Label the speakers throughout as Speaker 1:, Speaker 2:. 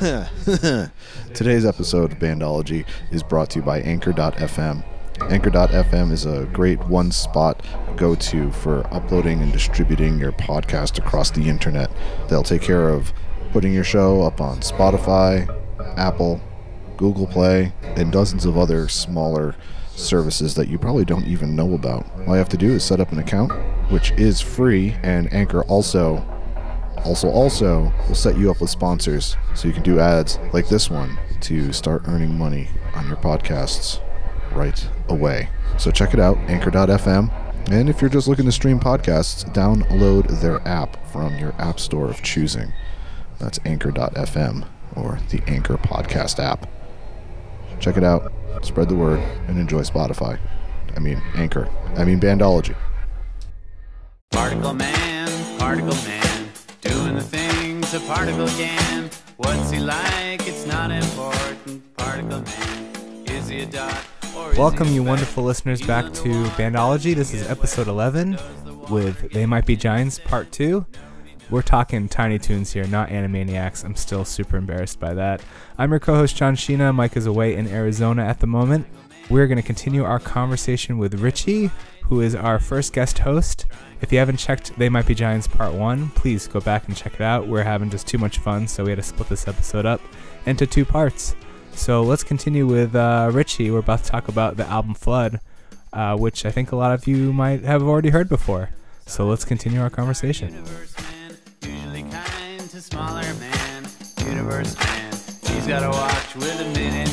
Speaker 1: Today's episode of Bandology is brought to you by Anchor.fm. Anchor.fm is a great one spot go to for uploading and distributing your podcast across the internet. They'll take care of putting your show up on Spotify, Apple, Google Play, and dozens of other smaller services that you probably don't even know about. All you have to do is set up an account, which is free, and Anchor also also also we'll set you up with sponsors so you can do ads like this one to start earning money on your podcasts right away. So check it out, anchor.fm. And if you're just looking to stream podcasts, download their app from your app store of choosing. That's anchor.fm or the Anchor Podcast app. Check it out, spread the word, and enjoy Spotify. I mean, Anchor. I mean, Bandology.
Speaker 2: Particle man, particle man, a particle can. What's he like? It's not important. Particle man, is he a dot?
Speaker 3: Welcome, you wonderful listeners, back to Bandology. This is episode 11 with They Might Be Giants Part 2. We're talking Tiny Toons here, not Animaniacs. I'm still super embarrassed by that. I'm your co host, John Sheena. Mike is away in Arizona at the moment. We're going to continue our conversation with Richie, who is our first guest host. If you haven't checked They Might Be Giants Part 1, please go back and check it out. We're having just too much fun, so we had to split this episode up into two parts. So let's continue with uh, Richie. We're about to talk about the album Flood, uh, which I think a lot of you might have already heard before. So let's continue our conversation.
Speaker 2: Universe man, usually kind to smaller man. Universe man, he's got a watch with a minute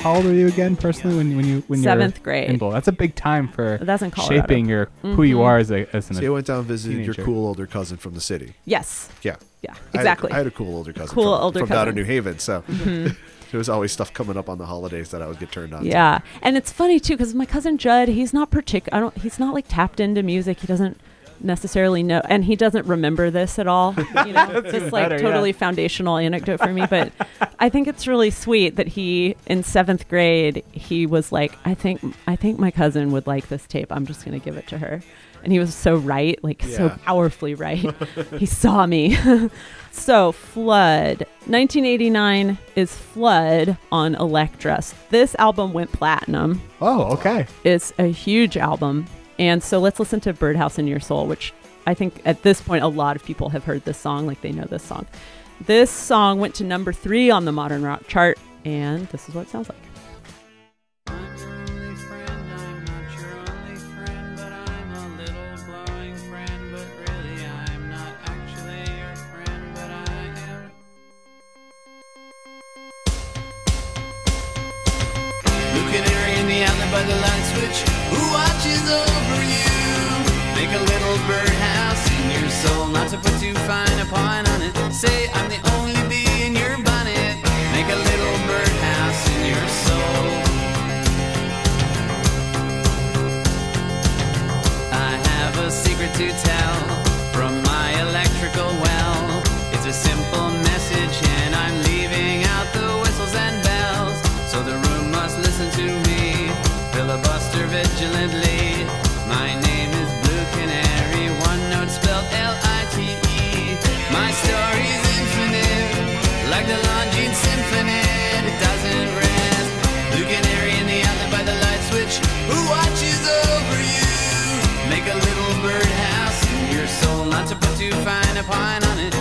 Speaker 3: How old are you again, personally, when when you when
Speaker 4: Seventh
Speaker 3: you're
Speaker 4: grade.
Speaker 3: in Bowl? That's a big time for
Speaker 4: That's in Colorado.
Speaker 3: shaping your who you
Speaker 4: Mhm.
Speaker 3: are as a as an
Speaker 5: So you went down and visited
Speaker 3: teenager.
Speaker 5: your cool older cousin from the city.
Speaker 4: Yes.
Speaker 5: Yeah.
Speaker 4: Yeah.
Speaker 5: I had a-
Speaker 4: Exactly.
Speaker 5: I had, a cool older cousin.
Speaker 4: Cool
Speaker 5: from,
Speaker 4: older
Speaker 5: from down in. New Haven, so
Speaker 4: Mhm.
Speaker 5: there was always stuff coming up on the holidays that I would get turned on. to.
Speaker 4: yeah. And it's funny too because my cousin Judd, he's not particular. I don't. He's not like tapped into music. He doesn't necessarily know, and he doesn't remember this at all. You know, it's just like
Speaker 3: better, yeah.
Speaker 4: totally foundational anecdote for me. But I think it's really sweet that he, in seventh grade, he was like, I think, I think my cousin would like this tape. I'm just gonna give it to her. And he was so right, like so powerfully right. he saw me. so, Flood. 1989 is Flood on Elektra. This album went platinum.
Speaker 3: Oh, okay.
Speaker 4: It's a huge album. And so let's listen to Birdhouse in Your Soul, which I think at this point a lot of people have heard this song, like they know this song. This song went to number three on the modern rock chart, and this is what it sounds like.
Speaker 2: By the light switch, watches over you? Make a little birdhouse in your soul, not to put too fine a point on it. Say I'm the only bee in your bonnet. Make a little birdhouse in your soul. I have a secret to tell filibuster vigilantly. My name is Blue Canary, one note spelled L I T E. My story's infinite, like the Longines Symphonette. It doesn't rest. Blue Canary in the outlet by the light switch, who watches over you? Make a little birdhouse in your soul, not to put too fine a point on it.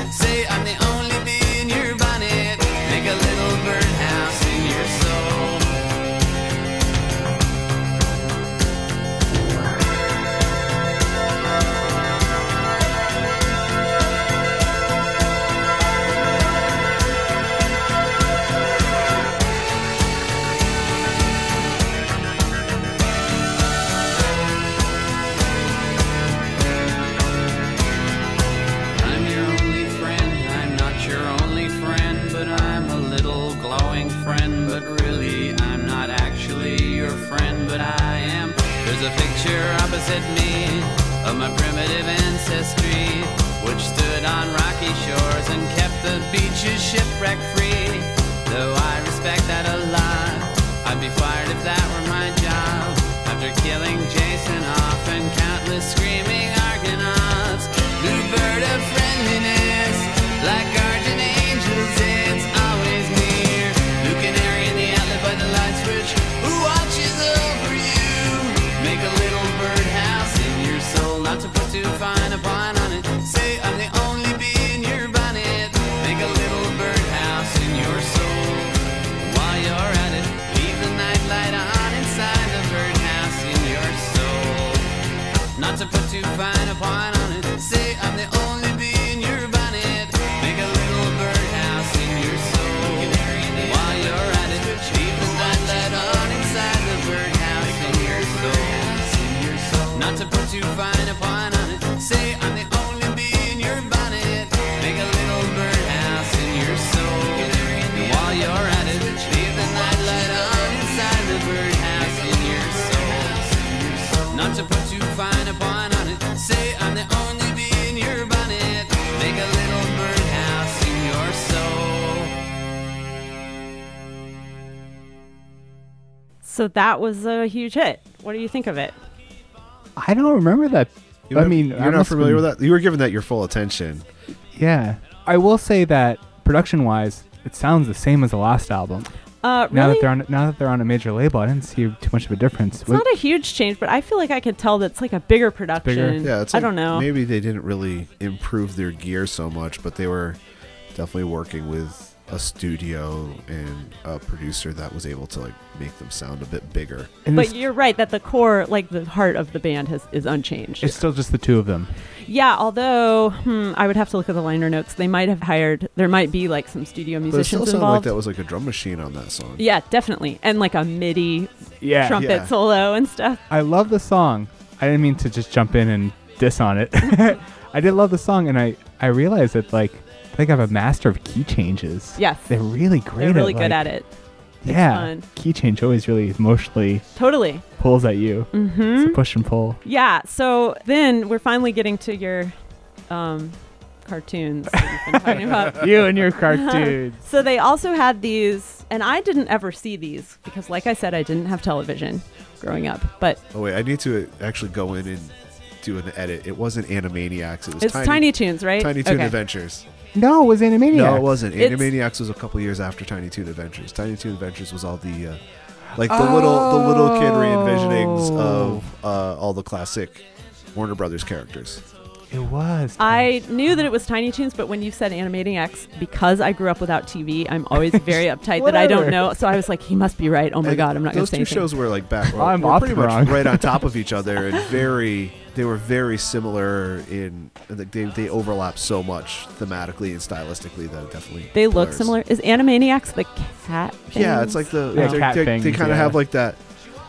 Speaker 2: Of my primitive ancestry, which stood on rocky shores and kept the beaches shipwreck free. Though I respect that a lot, I'd be fired if that were my job. After killing Jason off and countless screaming Argonauts, new bird of friendliness, like guardian angels wine.
Speaker 4: So that was a huge hit. What do you think of it?
Speaker 3: I don't remember that.
Speaker 5: You
Speaker 3: I mean,
Speaker 5: you're
Speaker 3: I
Speaker 5: not familiar
Speaker 3: been-
Speaker 5: with that. You were giving that your full attention.
Speaker 3: Yeah, I will say that production-wise, it sounds the same as the last album.
Speaker 4: Uh,
Speaker 3: Now that they're on, now that they're on a major label, I didn't see too much of a difference.
Speaker 4: it's not a huge change, but I feel like I could tell that it's like a bigger production.
Speaker 5: Yeah, it's
Speaker 4: I
Speaker 5: like
Speaker 4: don't know.
Speaker 5: Maybe they didn't really improve their gear so much, but they were definitely working with a studio and a producer that was able to like make them sound a bit bigger.
Speaker 3: And
Speaker 4: But you're right that the core, like the heart of the band, has is unchanged.
Speaker 3: it's still just the two of them.
Speaker 4: yeah, although hmm, I would have to look at the liner notes. They might have hired. There might be like some studio musicians
Speaker 5: But it still
Speaker 4: musicians
Speaker 5: sounded like that was like a drum machine on that song.
Speaker 4: yeah, definitely, and like a MIDI
Speaker 3: Yeah,
Speaker 4: trumpet
Speaker 5: Yeah.
Speaker 4: solo and stuff.
Speaker 3: I love the song. I didn't mean to just jump in and diss on it. I did love the song, and I I realized that like I think I'm a master of key changes.
Speaker 4: Yes,
Speaker 3: They're really great.
Speaker 4: they're really
Speaker 3: at,
Speaker 4: good
Speaker 3: like-
Speaker 4: at it. It's
Speaker 3: yeah,
Speaker 4: fun.
Speaker 3: key change always really emotionally
Speaker 4: Totally.
Speaker 3: pulls at you.
Speaker 4: Mm-hmm.
Speaker 3: It's a push and pull.
Speaker 4: Yeah. So then we're finally getting to your um, cartoons that you've been talking about.
Speaker 3: you and your cartoons.
Speaker 4: So they also had these, and I didn't ever see these because, like I said, I didn't have television growing up. But
Speaker 5: Oh wait, I need to actually go in and do an edit. It wasn't Animaniacs. It was
Speaker 4: it's
Speaker 5: Tiny,
Speaker 4: Tiny, Toons, right?
Speaker 5: Tiny Toon
Speaker 4: Okay.
Speaker 5: Adventures.
Speaker 3: no, it was Animaniacs.
Speaker 5: No, it wasn't.
Speaker 4: It's-
Speaker 5: Animaniacs was a couple years after Tiny Toon Adventures. Tiny Toon Adventures was all the uh, like the little the little kid re-envisionings
Speaker 3: Oh.
Speaker 5: of uh, all the classic Warner Brothers characters.
Speaker 3: It was.
Speaker 4: I knew that it was Tiny Toons, but when you said Animaniacs, because I grew up without TV, I'm always very uptight that I don't
Speaker 3: Whatever.
Speaker 4: know. So I was like, he must be right. Oh my
Speaker 5: And
Speaker 4: god, I'm not going
Speaker 5: Those
Speaker 4: to say
Speaker 5: two
Speaker 4: anything.
Speaker 5: shows were like back. Were,
Speaker 3: I'm
Speaker 5: were pretty
Speaker 3: often
Speaker 5: much
Speaker 3: wrong.
Speaker 5: right on top of each other and very. They were very similar in. like, They they overlap so much thematically and stylistically that it definitely.
Speaker 4: They look
Speaker 5: blurs.
Speaker 4: similar. Is Animaniacs the cat?
Speaker 5: Yeah, it's like the
Speaker 3: Yeah,
Speaker 5: they're-
Speaker 3: cat
Speaker 5: they,
Speaker 3: things,
Speaker 5: they kind of
Speaker 3: yeah.
Speaker 5: have like that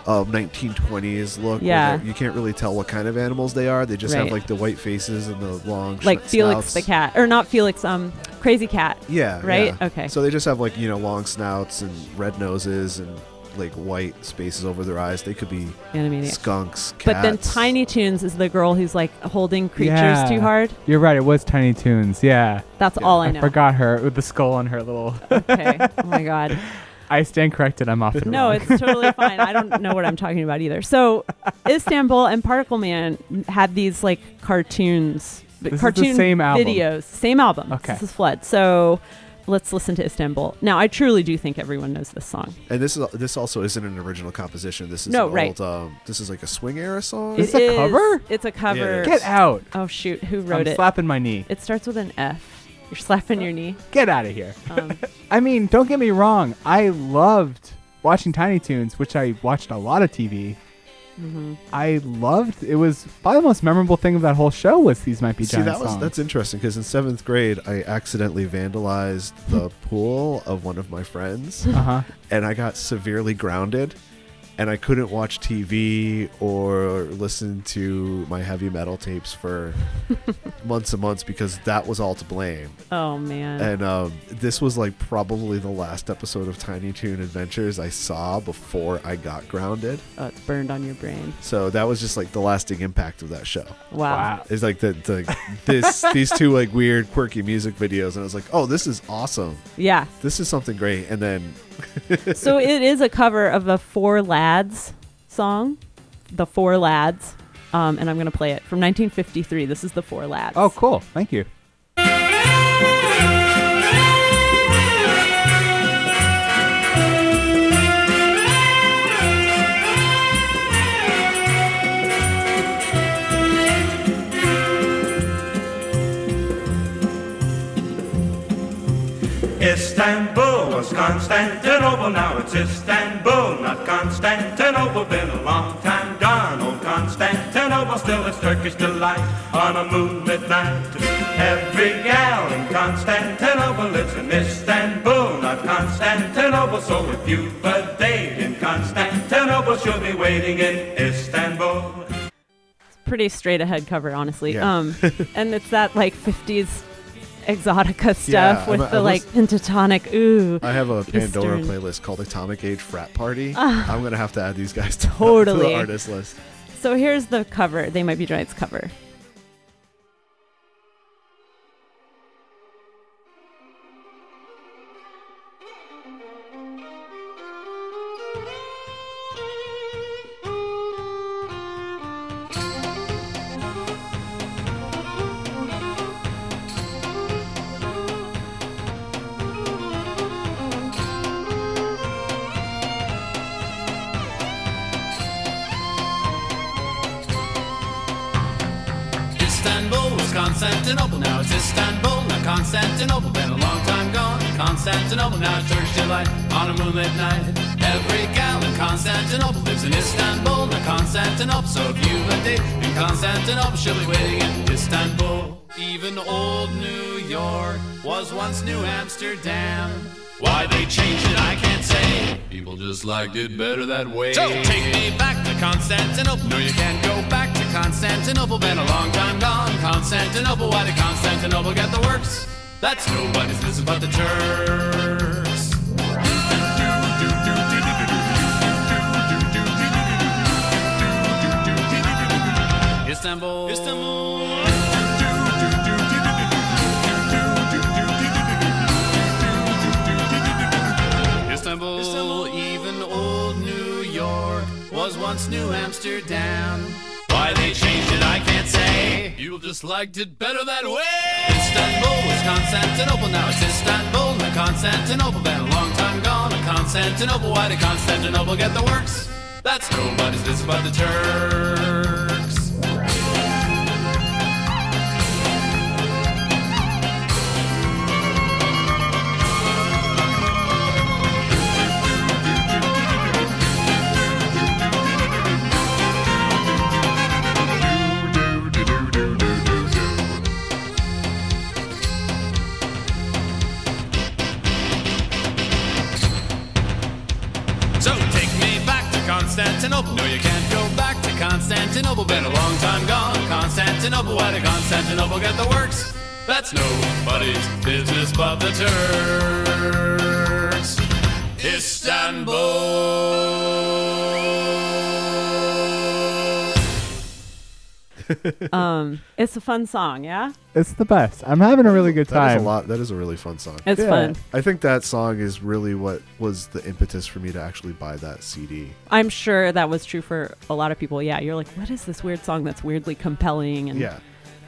Speaker 5: um, 1920s look. where
Speaker 4: Yeah.
Speaker 5: they're- you can't really tell what kind of animals they are. They just have
Speaker 4: Right.
Speaker 5: like the white faces and the long
Speaker 4: like
Speaker 5: sh-
Speaker 4: Felix the
Speaker 5: snouts.
Speaker 4: cat, or not Felix, um, Krazy Kat.
Speaker 5: Yeah,
Speaker 4: Right?
Speaker 5: yeah.
Speaker 4: Okay.
Speaker 5: So they just have like you know long snouts and red noses and like white spaces over their eyes. They could be
Speaker 4: Animaniacs.
Speaker 5: skunks. Cats.
Speaker 4: But then Tiny Toons is the girl who's like holding creatures
Speaker 3: Yeah.
Speaker 4: too hard.
Speaker 3: You're right. It was Tiny Toons. Yeah.
Speaker 4: That's
Speaker 5: Yeah.
Speaker 4: all I
Speaker 3: I
Speaker 4: know.
Speaker 3: forgot her with the skull on her little.
Speaker 4: Okay. Oh my god.
Speaker 3: I stand corrected. I'm off the
Speaker 4: No,
Speaker 3: wrong.
Speaker 4: it's totally fine. I don't know what I'm talking about either. So, Istanbul and Particle Man had these like cartoons,
Speaker 3: This is the
Speaker 4: cartoon
Speaker 3: same album.
Speaker 4: videos, same album.
Speaker 3: Okay.
Speaker 4: This is Flood. So, let's listen to Istanbul. Now, I truly do think everyone knows this song.
Speaker 5: and this is this also isn't an original composition. This is
Speaker 4: No,
Speaker 5: an
Speaker 4: right.
Speaker 5: old, um, this is like a swing era song.
Speaker 3: Is
Speaker 4: It
Speaker 3: this a cover?
Speaker 4: It's a cover.
Speaker 5: Yeah, it
Speaker 3: Get out.
Speaker 4: Oh shoot, who wrote
Speaker 3: I'm
Speaker 4: wrote it?
Speaker 3: slapping my knee.
Speaker 4: It starts with an F. You're slapping your knee.
Speaker 3: Get out of here.
Speaker 4: Um,
Speaker 3: I mean, don't get me wrong. I loved watching Tiny Toons, which I watched a lot of TV.
Speaker 4: Mhm.
Speaker 3: I loved. It was probably the most memorable thing of that whole show was these might be
Speaker 5: See,
Speaker 3: giant
Speaker 5: that was
Speaker 3: songs.
Speaker 5: that's interesting because in seventh grade I accidentally vandalized the pool of one of my friends,
Speaker 3: uh huh.
Speaker 5: and I got severely grounded, and I couldn't watch TV or listen to my heavy metal tapes for months and months because that was all to blame.
Speaker 4: Oh man.
Speaker 5: And um, this was like probably the last episode of Tiny Toon Adventures I saw before I got grounded.
Speaker 4: oh, it's burned on your brain.
Speaker 5: So that was just like the lasting impact of that show.
Speaker 4: Wow.
Speaker 3: Wow.
Speaker 5: It's like the, the this these two like weird quirky music videos, and I was like, oh, this is awesome.
Speaker 4: Yeah.
Speaker 5: This is something great. And then
Speaker 4: so it is a cover of a Four Lads song, The Four Lads, um, and I'm going to play it from 1953. This is The Four Lads.
Speaker 3: Oh, cool. Thank you.
Speaker 6: Istanbul was Constantinople, now it's Istanbul, not Constantinople. Been a long time gone, old Constantinople, still it's Turkish delight on a moonlit night. Every gal in Constantinople lives in Istanbul, not Constantinople. So if you've a date in Constantinople, she'll be waiting in Istanbul.
Speaker 4: Pretty straight ahead cover, honestly.
Speaker 5: Yeah.
Speaker 4: Um, and it's that like 50s exotica stuff
Speaker 5: Yeah,
Speaker 4: with
Speaker 5: I'm-
Speaker 4: the like pentatonic ooh.
Speaker 5: I have a Pandora
Speaker 4: Eastern.
Speaker 5: playlist called Atomic Age Frat Party. Ah. I'm gonna have to add these guys to, to
Speaker 4: Totally.
Speaker 5: the artist list.
Speaker 4: So here's the cover. They might be Giants cover.
Speaker 2: It better that way. So take me back to Constantinople. No, you can't go back to Constantinople. Been a long time gone. Constantinople. Why did Constantinople get the works? That's nobody's business but the Turks. Liked it better that way. Istanbul was Constantinople, now it's Istanbul, not Constantinople. Been a long time gone, not Constantinople. Why did Constantinople get the works? That's nobody's business but the Turks.
Speaker 4: Um, it's a fun song, yeah.
Speaker 3: It's the best. I'm having a really good time.
Speaker 5: That is
Speaker 3: time.
Speaker 5: a lot. That is a really fun song.
Speaker 4: It's
Speaker 3: Yeah.
Speaker 4: fun.
Speaker 5: I think that song is really what was the impetus for me to actually buy that CD.
Speaker 4: I'm sure that was true for a lot of people. Yeah, you're like, what is this weird song that's weirdly compelling and
Speaker 5: Yeah.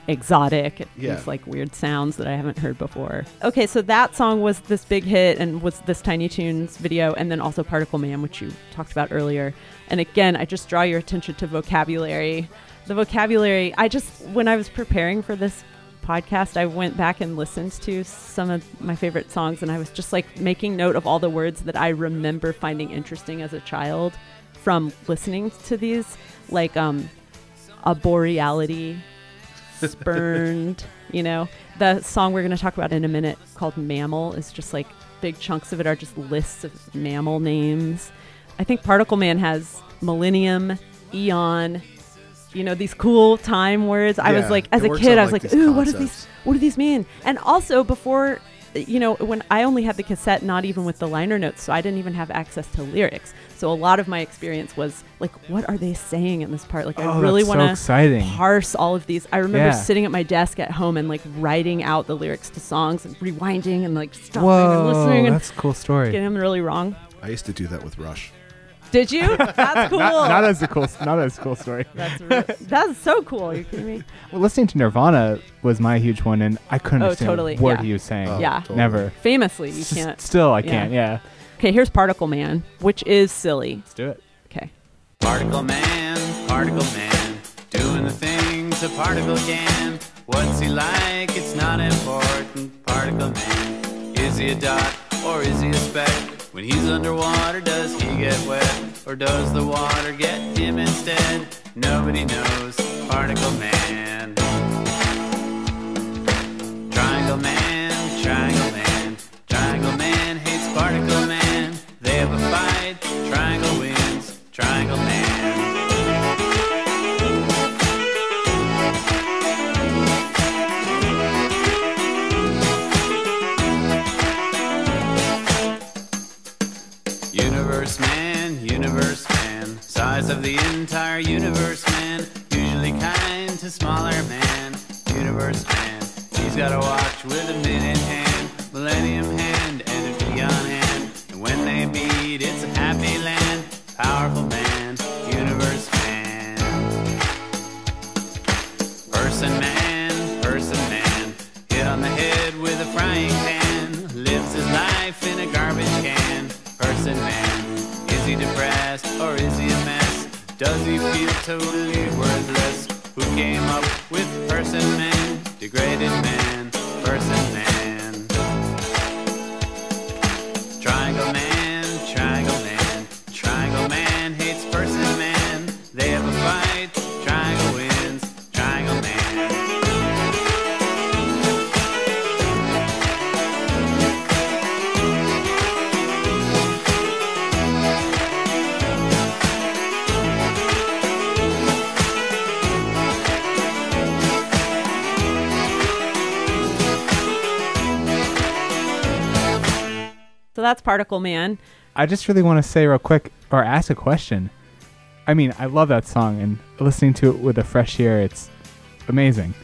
Speaker 4: exotic? It
Speaker 5: Yeah.
Speaker 4: These like weird sounds that I haven't heard before. Okay, so that song was this big hit and was this Tiny Toons video, and then also Particle Man, which you talked about earlier. And again, I just draw your attention to vocabulary. The vocabulary, I just, when I was preparing for this podcast, I went back and listened to some of my favorite songs, and I was just like making note of all the words that I remember finding interesting as a child from listening to these, like um, a boreality, spurned, you know. The song we're going to talk about in a minute called Mammal is just like big chunks of it are just lists of mammal names. I think Particle Man has millennium, eon, you know, these cool time words. I was like, as a kid, I was
Speaker 5: like
Speaker 4: like,
Speaker 5: these
Speaker 4: ooh, what do these, what do these mean? And also before, you know, when I only had the cassette, not even with the liner notes, so I didn't even have access to lyrics. So a lot of my experience was like, what are they saying in this part? Like,
Speaker 3: oh,
Speaker 4: I really
Speaker 3: that's so
Speaker 4: want to
Speaker 3: exciting.
Speaker 4: parse all of these. I remember
Speaker 3: Yeah.
Speaker 4: sitting at my desk at home and like writing out the lyrics to songs and rewinding and like stopping
Speaker 3: Whoa,
Speaker 4: and listening and
Speaker 3: that's a cool story.
Speaker 4: getting them really wrong.
Speaker 5: I used to do that with Rush.
Speaker 4: Did you? That's cool.
Speaker 3: Not, not as a cool, not as cool story.
Speaker 4: that's re- that's so cool. Are you kidding me?
Speaker 3: Well, listening to Nirvana was my huge one, and I couldn't
Speaker 4: Oh,
Speaker 3: understand
Speaker 4: totally,
Speaker 3: what
Speaker 4: yeah.
Speaker 3: he was saying.
Speaker 5: Oh,
Speaker 4: Yeah.
Speaker 5: totally.
Speaker 3: Never.
Speaker 4: Famously, you
Speaker 3: S-
Speaker 4: can't.
Speaker 3: Still, I
Speaker 4: yeah.
Speaker 3: can't. Yeah.
Speaker 4: Okay, here's Particle Man, which is silly.
Speaker 3: Let's do it.
Speaker 4: Okay.
Speaker 2: Particle man, particle man, doing the things a particle can. What's he like? It's not important. Particle man, is he a dot or is he a speck? When he's underwater, does he get wet or does the water get him instead? Nobody knows. Particle man. Triangle man, triangle size of the entire universe man, usually kind to smaller man, universe man. He's got a watch with a minute hand, millennium hand, and an eon hand. And when they meet, it's a happy land, powerful man, universe man. Person man, person man, hit on the head with a frying pan, lives his life in a garbage can. Person man, is he depressed or is he a mess? Does he feel totally worthless? Who came up with person man? Degraded man, person man.
Speaker 4: So that's Particle Man.
Speaker 3: I just really want to say real quick or ask a question. I mean, I love that song and listening to it with a fresh ear, it's amazing.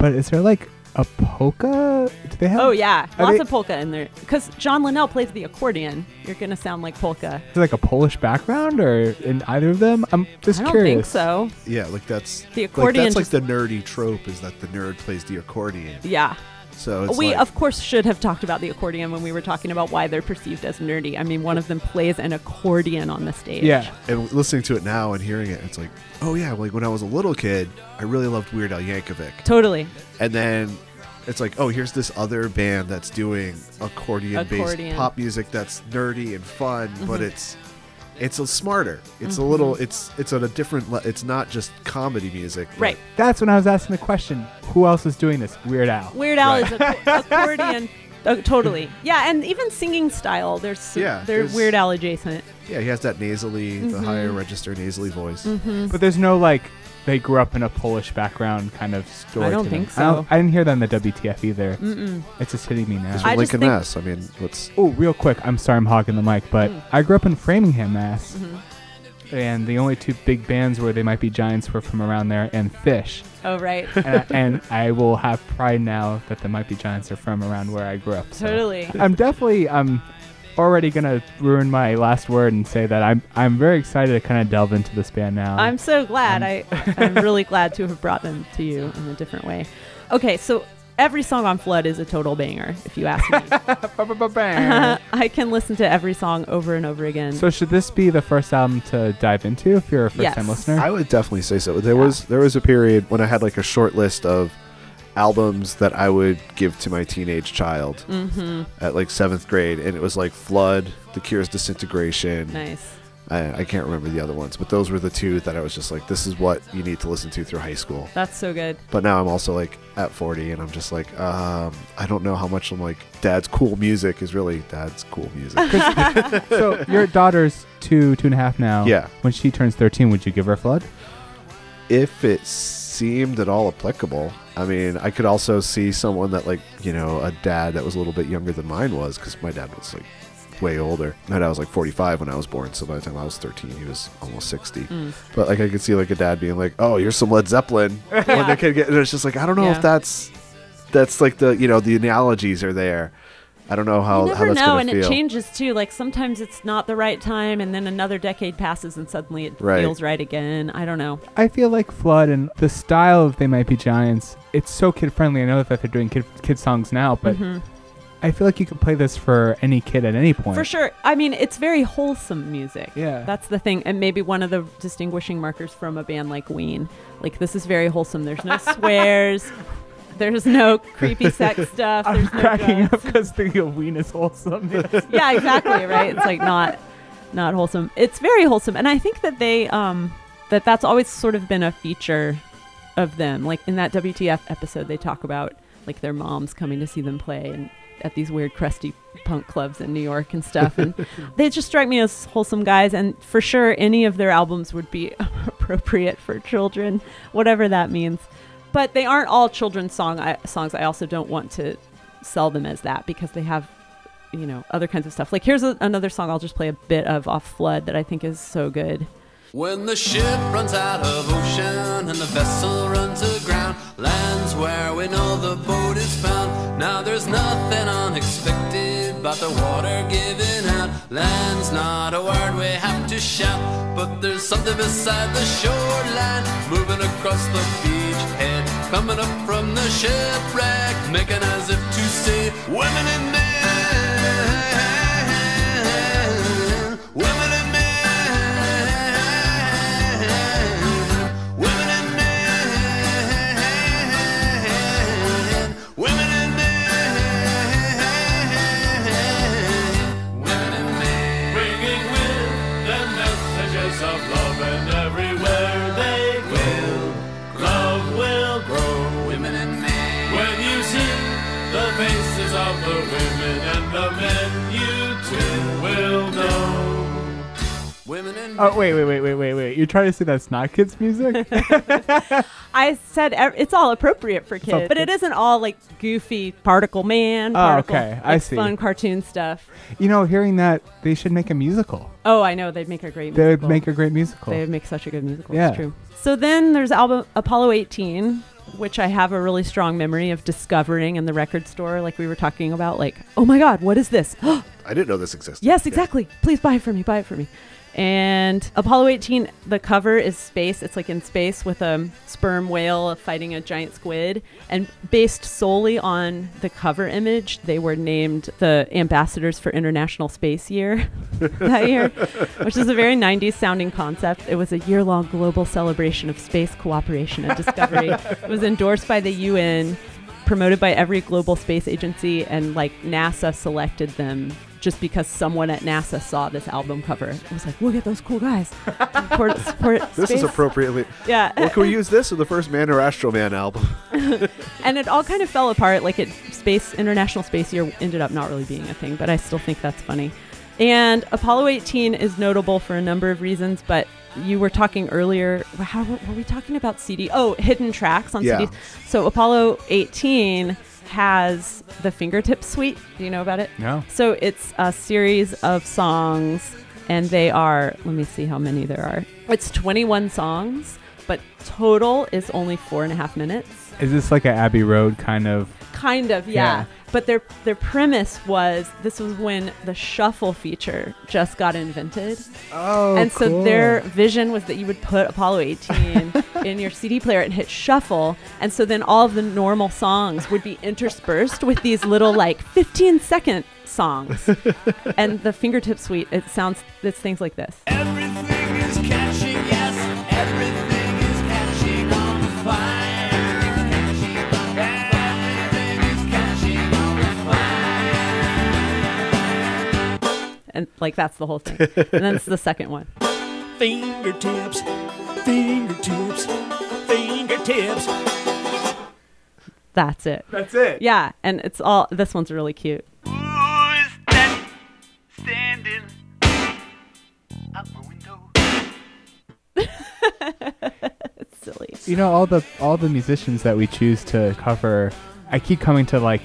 Speaker 3: But is there like a polka? Do they have?
Speaker 4: Oh yeah, lots
Speaker 3: they-
Speaker 4: of polka in there. Because John Linnell plays the accordion. You're gonna sound like polka.
Speaker 3: Is there like a Polish background or in either of them? I'm just
Speaker 4: I don't
Speaker 3: curious.
Speaker 4: think so.
Speaker 5: Yeah, like that's
Speaker 4: The
Speaker 5: like,
Speaker 4: accordion
Speaker 5: that's like the nerdy trope is that the nerd plays the accordion.
Speaker 4: Yeah.
Speaker 5: So it's
Speaker 4: we
Speaker 5: like,
Speaker 4: of course should have talked about the accordion when we were talking about why they're perceived as nerdy. I mean, one of them plays an accordion on the stage.
Speaker 3: Yeah.
Speaker 5: and listening to it now and hearing it, it's like, oh yeah, like when I was a little kid, I really loved Weird Al Yankovic,
Speaker 4: Totally.
Speaker 5: and then it's like, oh, here's this other band that's doing accordion-based
Speaker 4: Accordion. Mm-hmm.
Speaker 5: pop music that's nerdy and fun, but it's it's a smarter. It's a little. It's it's on a different. Le- it's not just comedy music. but-
Speaker 4: Right.
Speaker 3: That's when I was asking the question. Who else is doing this? Weird Al.
Speaker 4: Weird Al
Speaker 5: Right.
Speaker 4: is a accordion. Oh, totally. Yeah, and even singing style. There's some-
Speaker 5: Yeah,
Speaker 4: they're
Speaker 5: there's-
Speaker 4: Weird Al adjacent.
Speaker 5: Yeah, he has that nasally, the
Speaker 4: Mm-hmm.
Speaker 5: higher register nasally voice.
Speaker 3: But there's no like they grew up in a Polish background kind of story.
Speaker 4: I don't
Speaker 3: to them.
Speaker 4: think
Speaker 3: I, don't-
Speaker 4: so.
Speaker 3: I didn't hear that in the WTF either. It's just hitting me now.
Speaker 5: He's
Speaker 4: I just
Speaker 5: Lincoln,
Speaker 4: think-
Speaker 5: Mass. I mean, what's
Speaker 3: Oh, real quick. I'm sorry I'm hogging the mic, but
Speaker 4: Mm.
Speaker 3: I grew up in Framingham, Mass.
Speaker 4: Mm-hmm.
Speaker 3: And the only two big bands where they might be giants were from around there and Phish.
Speaker 4: Oh, right.
Speaker 3: and, I, and I will have pride now that the Might Be Giants are from around where I grew up. so.
Speaker 4: totally.
Speaker 3: I'm definitely I'm already gonna ruin my last word and say that I'm I'm very excited to kind of delve into this band now.
Speaker 4: I'm so glad.
Speaker 3: Um,
Speaker 4: I, I'm really glad to have brought them to you in a different way. Okay, so every song on Flood is a total banger, if you ask me. I can listen to every song over and over again.
Speaker 3: so should this be the first album to dive into if you're a first time
Speaker 4: Yes.
Speaker 3: listener?
Speaker 5: I would definitely say so. There
Speaker 4: Yeah.
Speaker 5: was there was a period when I had like a short list of albums that I would give to my teenage child
Speaker 4: mm-hmm.
Speaker 5: at like seventh grade, and it was like Flood, The Cure's Disintegration.
Speaker 4: Nice.
Speaker 5: I, I can't remember the other ones, but those were the two that I was just like, this is what you need to listen to through high school.
Speaker 4: That's so good.
Speaker 5: But now I'm also like at 40, and I'm just like, um, I don't know how much I'm like, Dad's cool music is really Dad's cool music.
Speaker 3: so your daughter's two two and a half now.
Speaker 5: Yeah.
Speaker 3: When she turns 13, would you give her a flood?
Speaker 5: if it seemed at all applicable. I mean, I could also see someone that like you know a dad that was a little bit younger than mine was because my dad was like way older. My dad was like 45 when I was born, so by the time I was 13, he was almost 60.
Speaker 4: Mm.
Speaker 5: But like I could see like a dad being like, "Oh, you're some Led Zeppelin." when the kid get, and it's just like I don't know
Speaker 4: Yeah.
Speaker 5: if that's that's like the you know the analogies are there. I don't know how
Speaker 4: you
Speaker 5: how
Speaker 4: never
Speaker 5: that's
Speaker 4: know, and
Speaker 5: feel.
Speaker 4: it changes too. Like sometimes it's not the right time, and then another decade passes, and suddenly it
Speaker 5: Right.
Speaker 4: feels right again. I don't know.
Speaker 3: I feel like Flood and the style of They Might Be Giants, it's so kid friendly. I know that they're doing kid, kid songs now, but
Speaker 4: Mhm.
Speaker 3: I feel like you could play this for any kid at any point.
Speaker 4: For sure. I mean, it's very wholesome music.
Speaker 3: Yeah.
Speaker 4: That's the thing. And maybe one of the distinguishing markers from a band like Ween. Like, this is very wholesome. There's no swears. There's no creepy sex stuff.
Speaker 3: I'm
Speaker 4: There's no
Speaker 3: cracking
Speaker 4: drugs.
Speaker 3: up because thinking of Ween is wholesome.
Speaker 4: yeah, exactly. Right. It's like not, not wholesome. It's very wholesome. And I think that they, um, that that's always sort of been a feature of them. Like in that WTF episode, they talk about like their moms coming to see them play and at these weird crusty punk clubs in New York and stuff. And they just strike me as wholesome guys. And for sure, any of their albums would be appropriate for children, whatever that means. But they aren't all children's song I, songs. I also don't want to sell them as that because they have you know other kinds of stuff like here's a, another song i'll just play a bit of off flood that i think is so good
Speaker 2: When the ship runs out of ocean and the vessel runs aground, lands where we know the boat is found. Now there's nothing unexpected but the water giving out. Land's not a word we have to shout, but there's something beside the shoreline, moving across the beach head, coming up from the shipwreck, making as if to say, women and men.
Speaker 3: Oh wait, wait, wait, wait, wait, wait! You're trying to say that's not kids' music?
Speaker 4: I said ev- it's all appropriate for
Speaker 3: all
Speaker 4: kids, but it isn't all like goofy particle man.
Speaker 3: Oh,
Speaker 4: Particle,
Speaker 3: okay. I
Speaker 4: like,
Speaker 3: see.
Speaker 4: Fun cartoon stuff.
Speaker 3: you know, hearing that, they should make a musical.
Speaker 4: Oh, I know they'd make a great.
Speaker 3: They would
Speaker 4: musical.
Speaker 3: make a great musical.
Speaker 4: They would make such a good musical.
Speaker 3: Yeah.
Speaker 4: It's true. So then there's album Apollo 18, which I have a really strong memory of discovering in the record store, like we were talking about. Like, oh my God, what is this?
Speaker 5: I didn't know this existed.
Speaker 4: Yes, exactly. Please buy it for me. Buy it for me. And Apollo 18, the cover is space. It's like in space with a sperm whale fighting a giant squid. And based solely on the cover image, they were named the ambassadors for International Space Year that year, which is a very 90s sounding concept. It was a year long global celebration of space cooperation and discovery. it was endorsed by the UN promoted by every global space agency and like NASA selected them just because someone at NASA saw this album cover. It was like, look at those cool guys.
Speaker 5: This is appropriately.
Speaker 4: Yeah.
Speaker 5: Well, can we use this in the first Man or Astro Man album?
Speaker 4: and it all kind of fell apart. Like it, Space International Space Year ended up not really being a thing, but I still think that's funny. And Apollo 18 is notable for a number of reasons, but you were talking earlier. How were we talking about CD? Oh, hidden tracks on
Speaker 5: Yeah.
Speaker 4: CDs. So Apollo 18 has the fingertip suite. Do you know about it?
Speaker 3: no.
Speaker 4: So it's a series of songs, and they are, let me see how many there are. It's 21 songs, but total is only four and a half minutes.
Speaker 3: Is this like a Abbey Road kind of?
Speaker 4: Kind of, yeah.
Speaker 3: Yeah.
Speaker 4: But their their premise was this was when the shuffle feature just got invented.
Speaker 3: Oh,
Speaker 4: and so their vision was that you would put Apollo 18 in your CD player and hit shuffle. And so then all of the normal songs would be interspersed with these little like 15 second songs. and the fingertip suite, it sounds, it's things like this.
Speaker 2: Everything is catching, yes. Everything is catching on fire. Everything is catching on fire.
Speaker 4: And like that's the whole thing. and then it's the second one.
Speaker 7: Fingertips, fingertips, fingertips.
Speaker 4: That's it.
Speaker 3: That's it.
Speaker 4: Yeah. And it's all, this one's really cute.
Speaker 7: Who is that standing out my window?
Speaker 4: It's silly.
Speaker 3: You know, all the all the musicians that we choose to cover, I keep coming to like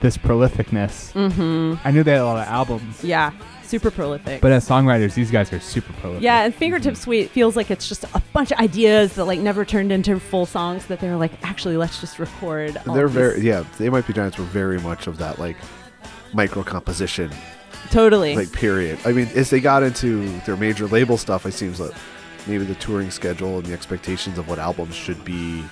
Speaker 3: this prolificness.
Speaker 4: Mm-hmm.
Speaker 3: I knew they had a lot of albums,
Speaker 4: Yeah. Super prolific.
Speaker 3: but as songwriters, these guys are super prolific.
Speaker 4: Yeah, and Fingertip Suite feels like it's just a bunch of ideas that like never turned into full songs that they're like, actually, let's just record. all
Speaker 5: They're very
Speaker 4: these."
Speaker 5: yeah. They might be giants were very much of that like micro composition
Speaker 4: totally.
Speaker 5: like period. I mean, as they got into their major label stuff, it seems that maybe the touring schedule and the expectations of what albums should be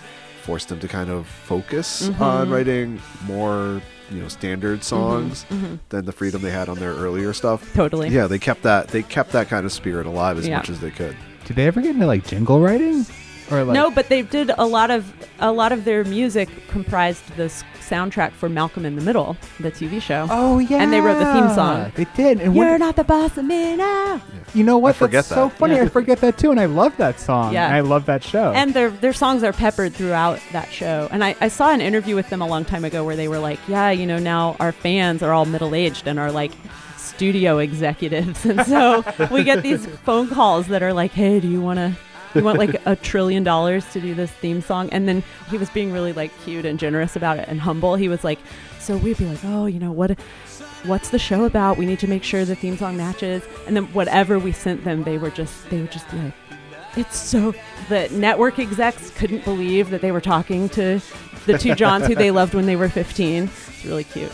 Speaker 5: forced them to kind of focus
Speaker 4: Mm-hmm.
Speaker 5: on writing more you know standard songs
Speaker 4: mhm.
Speaker 5: than the freedom they had on their earlier stuff.
Speaker 4: totally.
Speaker 5: Yeah, they kept that they kept that kind of spirit alive as
Speaker 4: Yeah.
Speaker 5: much as they could.
Speaker 3: Did they ever get into like jingle writing? Or like
Speaker 4: no, but they did a lot of a lot of their music comprised this soundtrack for Malcolm in the Middle, the TV show.
Speaker 3: Oh yeah.
Speaker 4: And they wrote the theme song.
Speaker 3: They did. And
Speaker 4: You're
Speaker 3: when,
Speaker 4: not the boss of me now.
Speaker 3: you know what?
Speaker 5: I forget
Speaker 3: That's so
Speaker 5: that.
Speaker 3: funny.
Speaker 4: Yeah.
Speaker 3: I forget that too, and I love that song.
Speaker 4: Yeah.
Speaker 3: And I love that show.
Speaker 4: And their their songs are peppered throughout that show. And I, I saw an interview with them a long time ago where they were like, Yeah, you know, now our fans are all middle aged and are like studio executives. And so we get these phone calls that are like, Hey, do you wanna you want like a trillion dollars to do this theme song? And then he was being really like cute and generous about it and humble. He was like, So we'd be like, Oh, you know, what what's the show about? We need to make sure the theme song matches. And then whatever we sent them, they were just they would just like, it's so the network execs couldn't believe that they were talking to the two Johns who they loved when they were 15. It's really cute.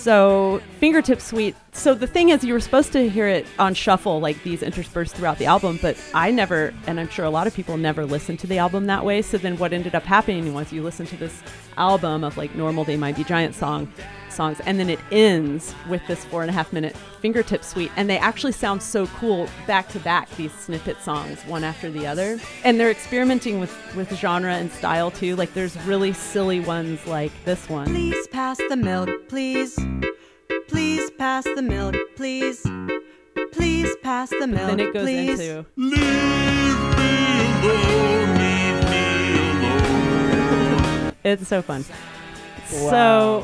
Speaker 4: So fingertip suite. So the thing is, you were supposed to hear it on shuffle, like these interspersed throughout the album. But I never, and I'm sure a lot of people never listened to the album that way. So then what ended up happening was you listen to this album of like normal They Might Be Giant song songs, and then it ends with this four and a half minute fingertip suite, and they actually sound so cool back to back. These snippet songs, one after the other, and they're experimenting with with genre and style too. Like there's really silly ones like this one.
Speaker 8: Please pass the milk, please. Please pass the milk, please. Please pass the milk, please
Speaker 4: Then it goes
Speaker 8: please.
Speaker 4: into it's so fun. so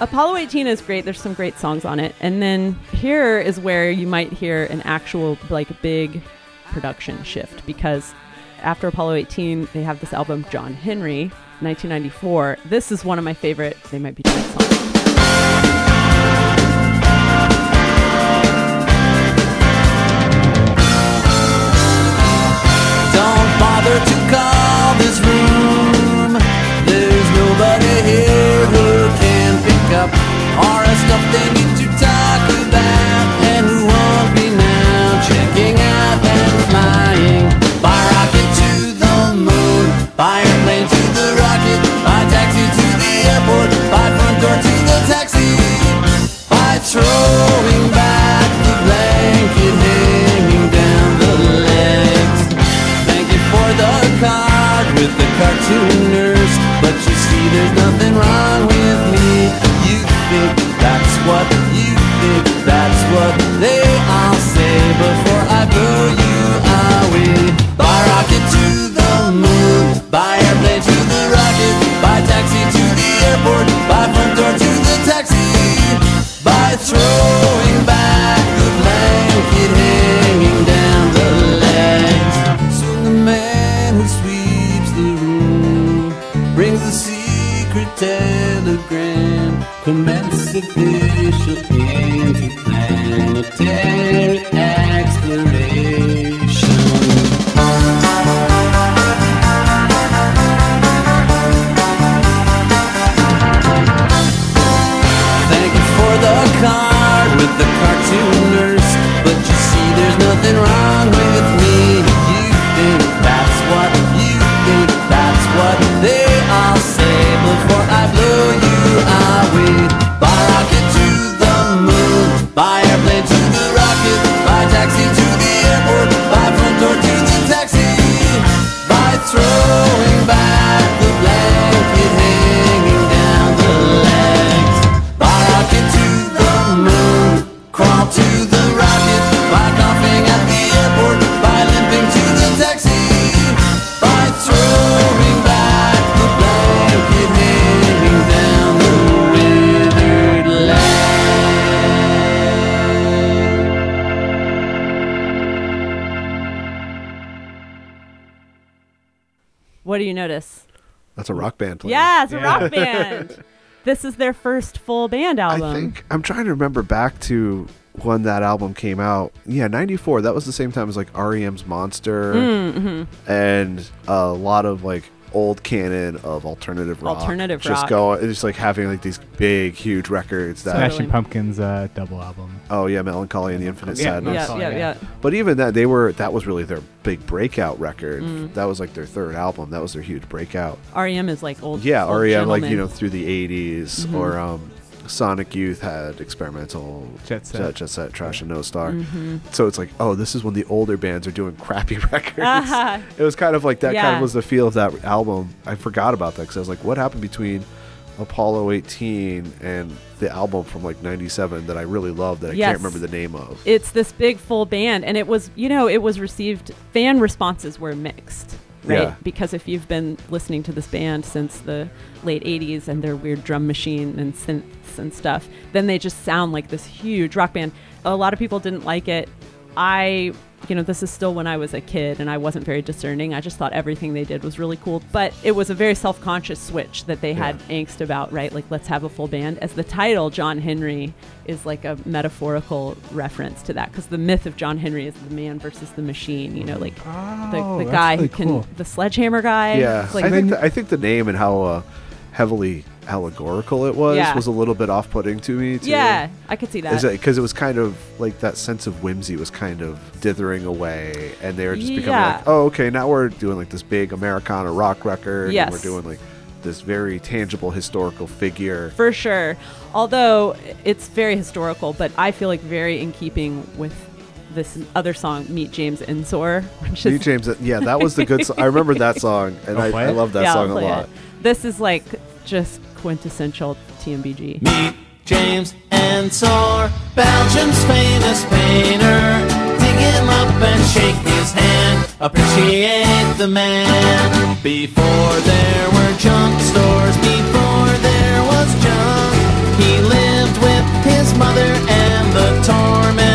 Speaker 4: Apollo 18 is great. There's some great songs on it. And then here is where you might hear an actual, like, big production shift because after Apollo 18, they have this album, John Henry, 1994. This is one of my favorite They Might Be Giants songs.
Speaker 2: Don't bother to call this room. What
Speaker 4: do you notice?
Speaker 5: That's a rock band playing.
Speaker 4: Yeah, it's a
Speaker 3: Yeah.
Speaker 4: rock band. This is their first full band album.
Speaker 5: I think I'm trying to remember back to when that album came out. Yeah, '94. That was the same time as like REM's Monster
Speaker 4: Mm-hmm.
Speaker 5: and a lot of like old canon of alternative rock.
Speaker 4: Alternative
Speaker 5: just
Speaker 4: rock.
Speaker 5: going, just like having like these big, huge records that.
Speaker 4: Totally.
Speaker 3: Smashing Pumpkins uh, double album.
Speaker 5: Oh yeah, Melancholy and the Infinite
Speaker 3: Yeah,
Speaker 5: Sadness.
Speaker 4: yeah, yeah,
Speaker 3: yeah.
Speaker 4: yeah.
Speaker 5: But even that, they were that was really their big breakout record.
Speaker 4: Mm.
Speaker 5: That was like their third album. That was their huge breakout.
Speaker 4: REM E is like old.
Speaker 5: Yeah,
Speaker 4: old
Speaker 5: REM like you know through the '80s,
Speaker 4: Mhm.
Speaker 5: or um, Sonic Youth had experimental
Speaker 3: Jet Set.
Speaker 5: Jet, Jet Set, Trash and No Star.
Speaker 4: Mm-hmm.
Speaker 5: So it's like, oh, this is when the older bands are doing crappy records.
Speaker 4: Ah,
Speaker 5: It was kind of like that. Kind of was the feel of that album. I forgot about that because I was like, what happened between Apollo 18 and the album from like '97 that I really loved that I
Speaker 4: Yes.
Speaker 5: can't remember the name of.
Speaker 4: it's this big full band, and it was you know it was received. Fan responses were mixed, right?
Speaker 5: Yeah.
Speaker 4: Because if you've been listening to this band since the late '80s and their weird drum machine and synths and stuff, then they just sound like this huge rock band. A lot of people didn't like it. I, you know, this is still when I was a kid and I wasn't very discerning. I just thought everything they did was really cool. But it was a very self conscious switch that they had angst about, right? Like, let's have a full band. As the title, John Henry, is like a metaphorical reference to that because the myth of John Henry is the man versus the machine, you know, like
Speaker 3: Oh,
Speaker 4: the, the guy
Speaker 3: really
Speaker 4: who can,
Speaker 3: cool.
Speaker 4: the sledgehammer guy.
Speaker 5: Yeah,
Speaker 4: like,
Speaker 5: I think the, I think the name and how uh, heavily allegorical it was
Speaker 4: Yeah.
Speaker 5: was a little bit off-putting to me. Too.
Speaker 4: yeah, I could see that.
Speaker 5: because it was kind of like that sense of whimsy was kind of dithering away, and they were just becoming
Speaker 4: Yeah.
Speaker 5: like, oh, okay, now we're doing like this big Americana rock record,
Speaker 4: Yes.
Speaker 5: and we're doing like this very tangible historical figure.
Speaker 4: For sure. Although it's very historical, but I feel like very in keeping with this other song, Meet James Ensor, which
Speaker 5: Meet
Speaker 4: is
Speaker 5: James, uh, yeah, that was the good. So- I remember that song, and
Speaker 3: I'll
Speaker 5: I, I love that
Speaker 4: yeah,
Speaker 5: song a lot.
Speaker 4: it. This is like just quintessential TMBG.
Speaker 2: Meet James Ensor, Belgium's famous painter. Dig him up and shake his hand. Appreciate the man. Before there were junk stores, before there was junk, he his mother and the torments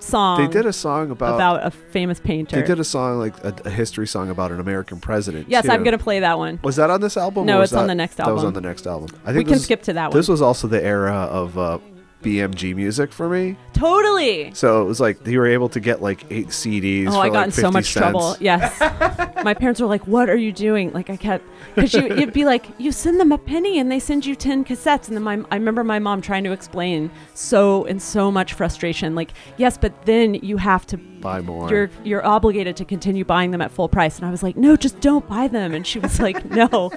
Speaker 4: song.
Speaker 5: They did a song about,
Speaker 4: about a famous painter.
Speaker 5: They did a song like a, a history song about an American president.
Speaker 4: yes,
Speaker 5: too.
Speaker 4: I'm gonna play that one.
Speaker 5: Was that on this album?
Speaker 4: No,
Speaker 5: or was
Speaker 4: it's on the next album.
Speaker 5: That was on the next album. I think
Speaker 4: We
Speaker 5: can
Speaker 4: skip to that one.
Speaker 5: This was also the era of uh, BMG music for me.
Speaker 4: Totally.
Speaker 5: So it was like you were able to get like eight CDs.
Speaker 4: Oh, I got
Speaker 5: like
Speaker 4: in so
Speaker 5: 50
Speaker 4: much trouble. Yes. My parents were like, "What are you doing?" Like I kept because you it'd be like, "You send them a penny and they send you ten cassettes." And then my I remember my mom trying to explain so in so much frustration, like, "Yes, but then you have to
Speaker 5: Buy more.
Speaker 4: you're you're obligated to continue buying them at full price." And I was like, "No, just don't buy them." And she was like, "No."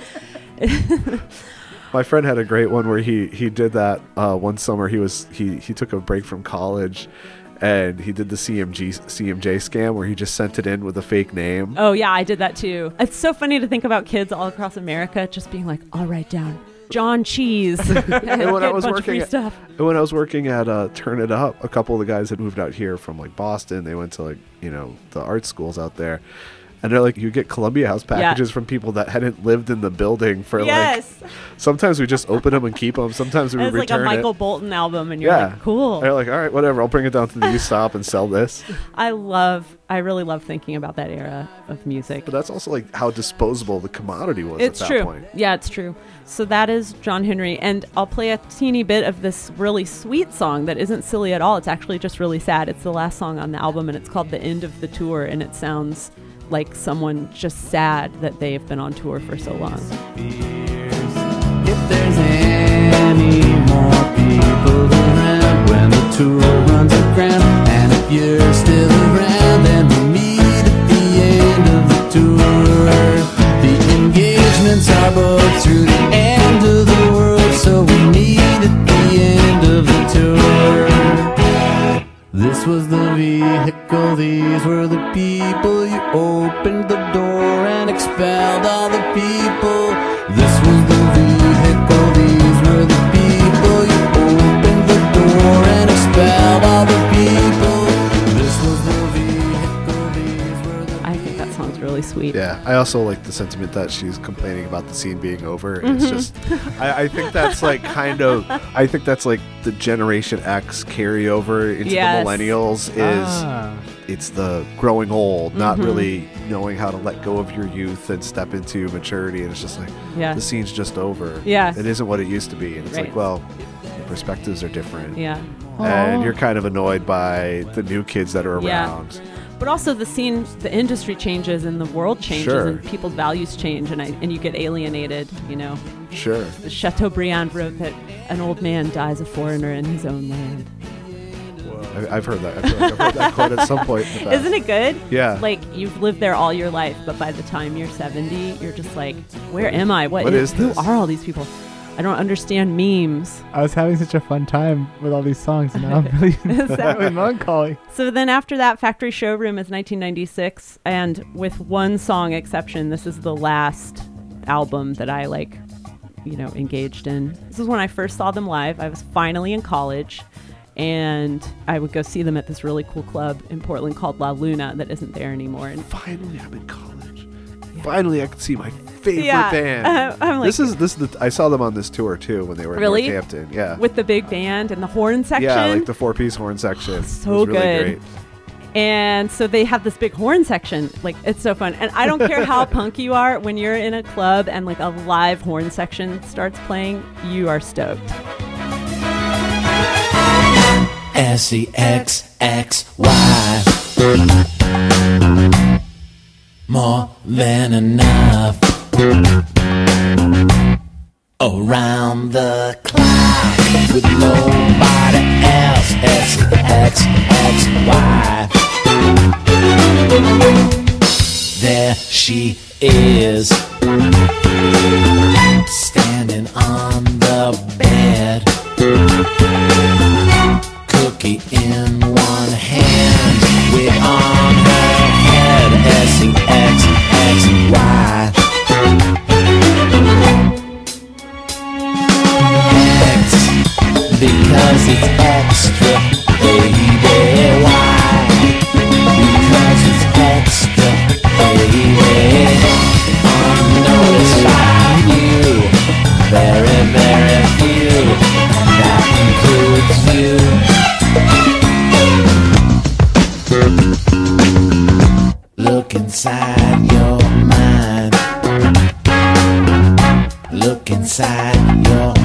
Speaker 5: My friend had a great one where he he did that uh, one summer. He was he he took a break from college, and he did the CMG CMJ scam where he just sent it in with a fake name.
Speaker 4: Oh yeah, I did that too. It's so funny to think about kids all across America just being like, "I'll write down John Cheese." and
Speaker 5: when I was working at, when I was working at uh, Turn It Up, a couple of the guys had moved out here from like Boston. They went to like you know the art schools out there, and they're like you get Columbia House packages from people that hadn't lived in the building for
Speaker 4: Yes.
Speaker 5: like. Sometimes we just open them and keep them. Sometimes we return them.
Speaker 4: It's like a Michael
Speaker 5: it.
Speaker 4: Bolton album, and you're
Speaker 5: Yeah,
Speaker 4: like, cool.
Speaker 5: They're like, all right, whatever. I'll bring it down to the used stop and sell this.
Speaker 4: I love, I really love thinking about that era of music.
Speaker 5: But that's also like how disposable the commodity was
Speaker 4: It's
Speaker 5: at that
Speaker 4: true.
Speaker 5: point.
Speaker 4: Yeah, it's true. So that is John Henry, and I'll play a teeny bit of this really sweet song that isn't silly at all. It's actually just really sad. It's the last song on the album, and it's called "The End of the Tour," and it sounds like someone just sad that they've been on tour for so long.
Speaker 2: If there's any more people around when the tour runs aground, and if you're still around, then we meet at the end of the tour. The engagements are booked through the end of the world, so we meet at the end of the tour. This was the vehicle, these were the people. You opened the door and expelled all the people.
Speaker 4: Really sweet.
Speaker 5: Yeah, I also like the sentiment that she's complaining about the scene being over.
Speaker 4: Mm-hmm.
Speaker 5: It's just, I, I think that's like kind of, I think that's like the Generation X carryover into
Speaker 4: Yes.
Speaker 5: the millennials is
Speaker 3: Ah.
Speaker 5: it's the growing old, not
Speaker 4: Mm-hmm.
Speaker 5: really knowing how to let go of your youth and step into maturity. And it's just like,
Speaker 4: Yeah.
Speaker 5: the scene's just over.
Speaker 4: Yeah.
Speaker 5: It isn't what it used to be. And it's
Speaker 4: Right.
Speaker 5: like, well, your perspectives are different.
Speaker 4: Yeah.
Speaker 5: And you're kind of annoyed by the new kids that are
Speaker 4: Yeah. But also the scene, the industry changes and the world changes
Speaker 5: Sure.
Speaker 4: and people's values change and I, and you get alienated. You know,
Speaker 5: Sure.
Speaker 4: Chateaubriand wrote that an old man dies a foreigner in his own land.
Speaker 5: I, I've heard that. I feel like I've heard that quote at some point. In the past.
Speaker 4: Isn't it good?
Speaker 5: Yeah.
Speaker 4: Like you've lived there all your life, but by the time you're 70, you're just like, where am I?
Speaker 5: What is
Speaker 4: Who
Speaker 5: this?
Speaker 4: are all these people? I don't understand memes.
Speaker 3: I was having such a fun time with all these songs, and now I'm really
Speaker 4: Exactly.
Speaker 3: really melancholy.
Speaker 4: So then after that, Factory Showroom is 1996, and with one song exception, this is the last album that I like, you know, engaged in. This is when I first saw them live. I was finally in college, and I would go see them at this really cool club in Portland called La Luna that isn't there anymore. And
Speaker 5: Finally, I'm in college. Finally I could see my favorite
Speaker 4: Yeah.
Speaker 5: band.
Speaker 4: I'm like,
Speaker 5: this is this is the I saw them on this tour too when they were
Speaker 4: Really?
Speaker 5: in Northampton. Yeah.
Speaker 4: with the big band and the horn section.
Speaker 5: yeah, like the four piece horn section.
Speaker 4: So
Speaker 5: it was really
Speaker 4: good.
Speaker 5: great.
Speaker 4: And so they have this big horn section. Like it's so fun. And I don't care how punk you are, when you're in a club and like a live horn section starts playing, you are stoked.
Speaker 7: S E X X Y. More than enough. Around the clock with nobody else. S X X Y. There she is. Standing on the bed cookie in E X X Y. X because it's extra, baby. Why? Because it's extra, baby. Unnoticed by you, very very few. That includes you. Look inside your mind. Look inside your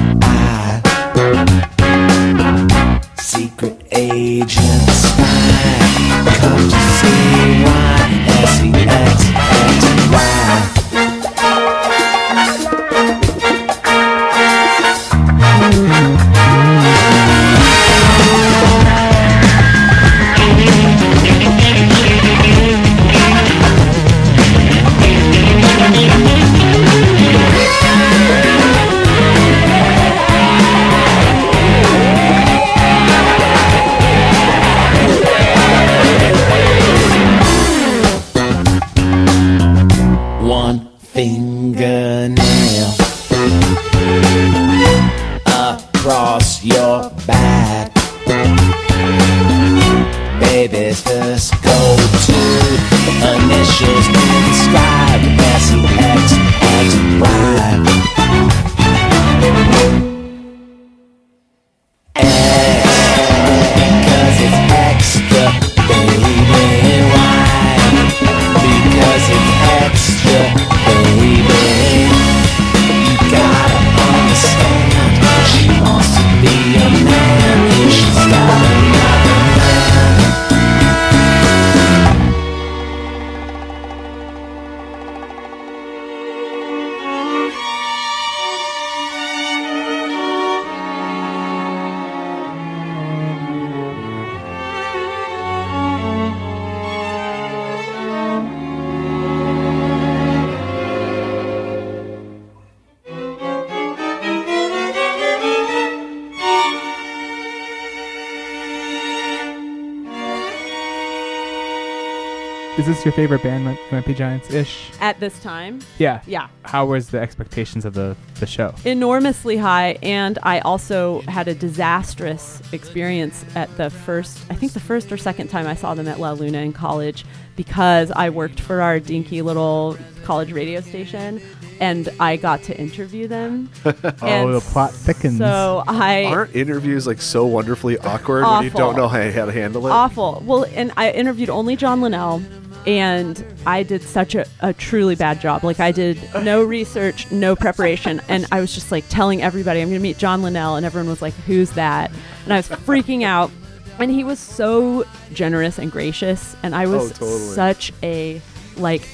Speaker 3: Is this your favorite band, Might, Might Be Giants ish?
Speaker 4: At this time,
Speaker 3: Yeah.
Speaker 4: yeah.
Speaker 3: How was the expectations of the, the show?
Speaker 4: enormously high and i also had a disastrous experience at the first i think the first or second time i saw them at la luna in college because i worked for our dinky little college radio station and i got to interview them
Speaker 3: Oh, the plot thickens.
Speaker 4: so i
Speaker 5: Aren't interviews like so wonderfully awkward when you don't know how, how to handle it?
Speaker 4: awful well and i interviewed only john linnell and i did such a, a truly bad job. Like i did no research no preparation. And i was just like telling everybody i'm going to meet john linnell. And everyone was like who's that? And i was freaking out. And he was so generous and gracious. And i was
Speaker 5: Oh, totally.
Speaker 4: such a like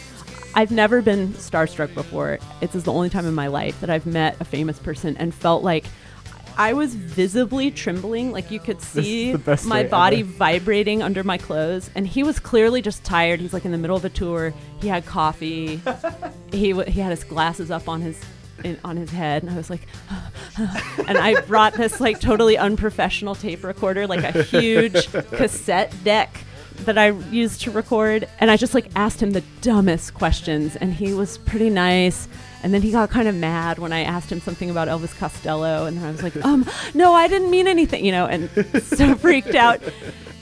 Speaker 4: I've never been starstruck before. It's the only time in my life that I've met a famous person and felt like I was visibly trembling. Like you could see my body
Speaker 3: ever.
Speaker 4: vibrating under my clothes. And he was clearly just tired. He's like in the middle of a tour. He had coffee. he w- he had his glasses up on his in, on his head, and I was like, and I brought this like totally unprofessional tape recorder, like a huge cassette deck that I used to record, and I just like asked him the dumbest questions, and he was pretty nice. And then he got kind of mad when I asked him something about Elvis Costello, and then I was like, um, no, I didn't mean anything, you know, and so freaked out.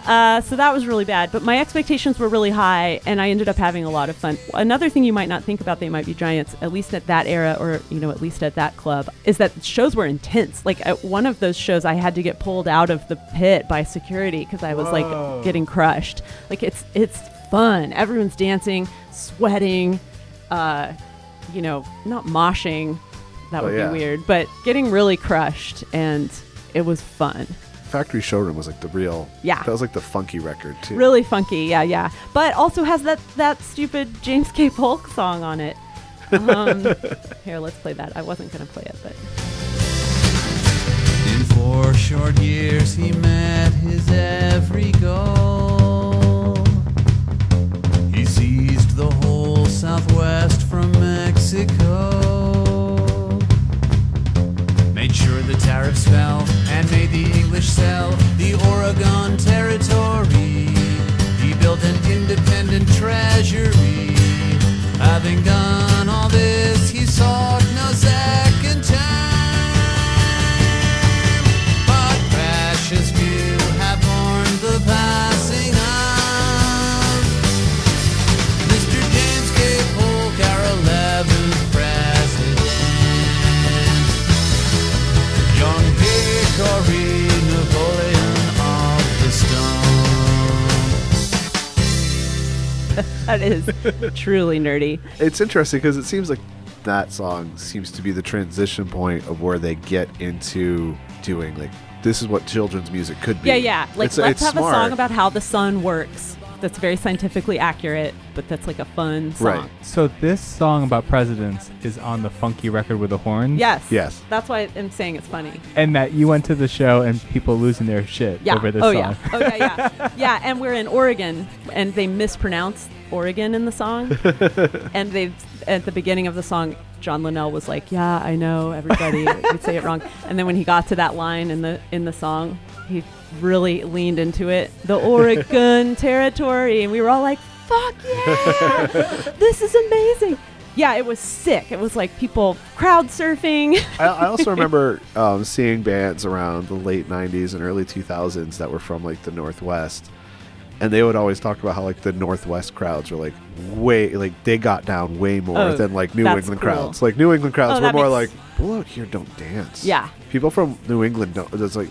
Speaker 4: Uh, so that was really bad, but my expectations were really high, and I ended up having a lot of fun. Another thing you might not think about They Might Be Giants, at least at that era, or you know, at least at that club, is that shows were intense. Like at one of those shows, I had to get pulled out of the pit by security because I was
Speaker 3: Whoa.
Speaker 4: like getting crushed. Like it's it's fun. Everyone's dancing, sweating, uh, you know, not moshing. That
Speaker 5: Oh,
Speaker 4: would
Speaker 5: yeah.
Speaker 4: be weird, but getting really crushed, and it was fun.
Speaker 5: Factory Showroom was like the real.
Speaker 4: Yeah.
Speaker 5: That was like the funky record too.
Speaker 4: Really funky, yeah, yeah. But also has that that stupid James K. Polk song on it. Um, here, let's play that. I wasn't gonna play it, but
Speaker 2: In four short years, he met his every goal. He seized the whole Southwest from Mexico. Made sure the tariffs fell and made the English sell the Oregon Territory. He built an independent treasury. Having done all this, he sought no second
Speaker 4: that is truly nerdy.
Speaker 5: It's interesting because it seems like that song seems to be the transition point of where they get into doing like this is what children's music could be.
Speaker 4: Yeah, yeah. Like
Speaker 5: It's-
Speaker 4: let's
Speaker 5: it's
Speaker 4: have a song about how the sun works. That's very scientifically accurate, but that's like a fun song.
Speaker 5: Right.
Speaker 3: So this song about presidents is on the funky record with the horns.
Speaker 4: Yes.
Speaker 5: Yes.
Speaker 4: That's why I'm saying it's funny.
Speaker 3: And that you went to the show and people losing their shit
Speaker 4: Yeah.
Speaker 3: over this
Speaker 4: oh
Speaker 3: song.
Speaker 4: yeah. Oh yeah, yeah. yeah, and we're in Oregon and they mispronounce Oregon in the song. and they at the beginning of the song John Linnell was like, "Yeah, I know everybody would say it wrong." And then when he got to that line in the in the song, he really leaned into it. The Oregon territory and we were all like, "Fuck yeah. this is amazing." Yeah, it was sick. It was like people crowd surfing.
Speaker 5: I, I also remember um, seeing bands around the late '90s and early 2000s that were from like the Northwest, and they would always talk about how like the Northwest crowds were like way like they got down way more
Speaker 4: Oh,
Speaker 5: than like New England
Speaker 4: cool.
Speaker 5: crowds. Like New England crowds
Speaker 4: Oh,
Speaker 5: were more like, "People out here don't dance."
Speaker 4: Yeah.
Speaker 5: people from New England don't. It's like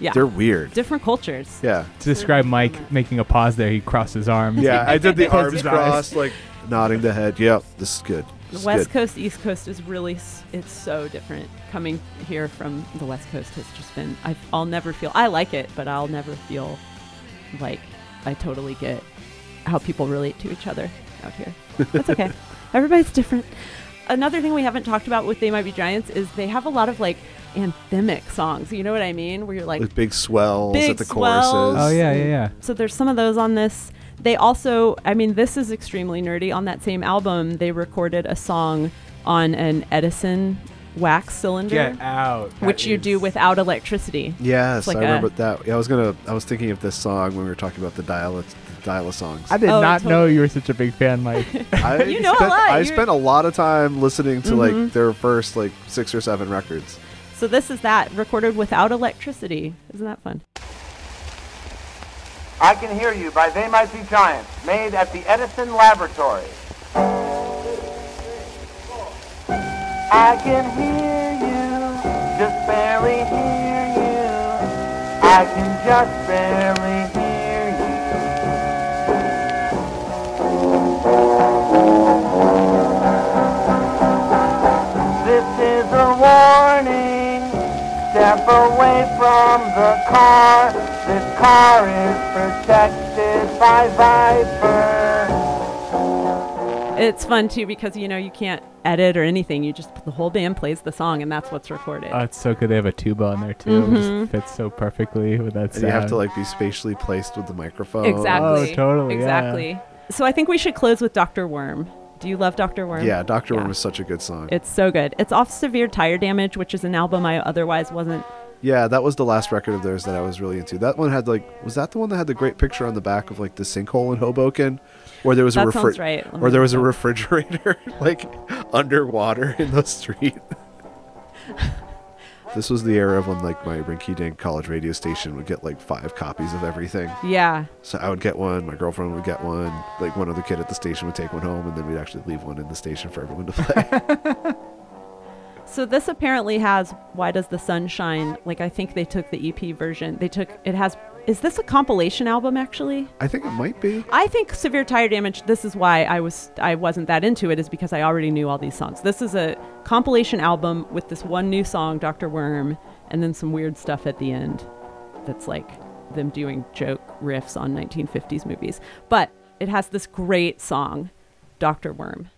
Speaker 4: yeah.
Speaker 5: they're weird.
Speaker 4: different cultures.
Speaker 5: Yeah,
Speaker 3: To describe Mike making a pause there, he crossed his arms.
Speaker 5: yeah. I did the arms crossed, like nodding the head. Yep, this is good.
Speaker 4: The
Speaker 5: This is
Speaker 4: West
Speaker 5: good.
Speaker 4: Coast, East Coast is really, s- it's so different. Coming here from the West Coast has just been, I, I'll never feel, I like it, but I'll never feel like I totally get how people relate to each other out here. That's okay. Everybody's different. Another thing we haven't talked about with They Might Be Giants is they have a lot of like anthemic songs. You know what I mean? Where you're like,
Speaker 5: With big swells
Speaker 4: Big
Speaker 5: at the
Speaker 4: swells.
Speaker 5: choruses.
Speaker 3: Oh yeah, yeah, yeah.
Speaker 4: so there's some of those on this. They also, I mean, this is extremely nerdy. On that same album, they recorded a song on an Edison wax cylinder,
Speaker 3: Get out.
Speaker 4: which
Speaker 3: That
Speaker 4: you do without electricity.
Speaker 5: Yes,
Speaker 4: like
Speaker 5: I
Speaker 4: a-
Speaker 5: remember that. Yeah, I was gonna. I was thinking of this song when we were talking about the dial dial songs.
Speaker 3: I did
Speaker 4: Oh,
Speaker 3: not know you were such a big fan, Mike.
Speaker 5: I
Speaker 4: You know a
Speaker 5: spent,
Speaker 4: lot.
Speaker 5: I
Speaker 4: You're-
Speaker 5: spent a lot of time listening to
Speaker 4: Mhm.
Speaker 5: like their first like six or seven records.
Speaker 4: So this is that recorded without electricity. Isn't that fun?
Speaker 9: I Can Hear You by They Might Be Giants, made at the Edison Laboratory. I can hear you, just barely hear you. I can just barely away from the car. This car is protected by Viper.
Speaker 4: It's fun too because you know you can't edit or anything. You just the whole band plays the song and that's what's recorded.
Speaker 3: Oh, it's so good. They have a tuba on there too. It
Speaker 4: Mhm.
Speaker 3: just fits so perfectly with that
Speaker 5: And
Speaker 3: sound.
Speaker 5: you have to like be spatially placed with the microphone.
Speaker 4: exactly.
Speaker 3: Oh, totally, yeah.
Speaker 4: Exactly. So I think we should close with Dr. Worm. Do you love Dr. Worm?
Speaker 5: Yeah, Doctor
Speaker 4: Yeah.
Speaker 5: Worm is such a good song.
Speaker 4: It's so good. It's off Severe Tire Damage, which is an album I otherwise wasn't.
Speaker 5: yeah, that was the last record of theirs that I was really into. That one had like, was that the one that had the great picture on the back of like the sinkhole in Hoboken, where there was a
Speaker 4: That
Speaker 5: refri-
Speaker 4: right.
Speaker 5: Where there was a refrigerator like underwater in the street. This was the era of when like my rinky dink college radio station would get like five copies of everything.
Speaker 4: Yeah.
Speaker 5: So I would get one, my girlfriend would get one, like one other kid at the station would take one home, and then we'd actually leave one in the station for everyone to play.
Speaker 4: So this apparently has "Why Does the Sun Shine?" Like I think they took the EP version. They took it has. Is this a compilation album actually?
Speaker 5: I think it might be.
Speaker 4: I think Severe Tire Damage. This is why I was I wasn't that into it. Is because I already knew all these songs. This is a compilation album with this one new song, Doctor Worm, and then some weird stuff at the end. That's like them doing joke riffs on 1950s movies. But it has this great song, Doctor Worm.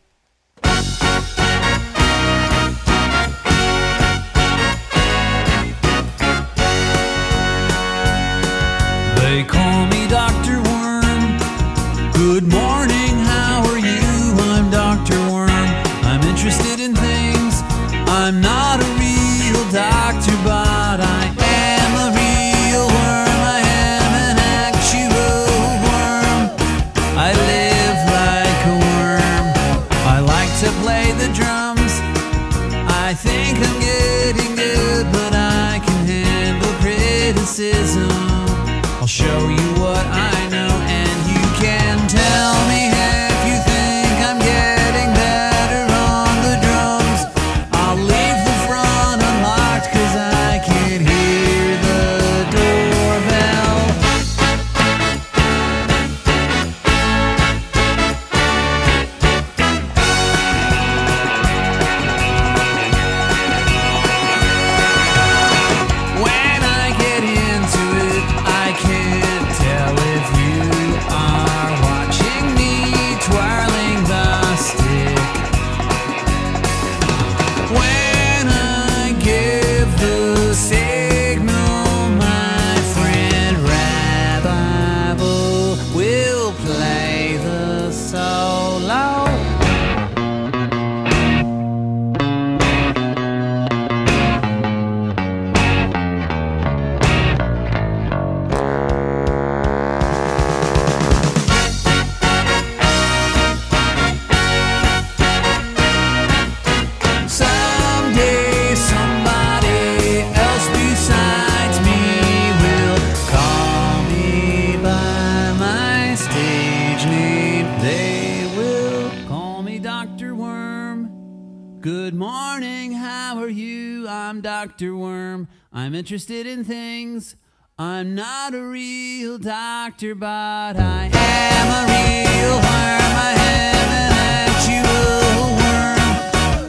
Speaker 2: I'm Dr. Worm. I'm interested in things. I'm not a real doctor, but I am a real worm. I am an actual worm.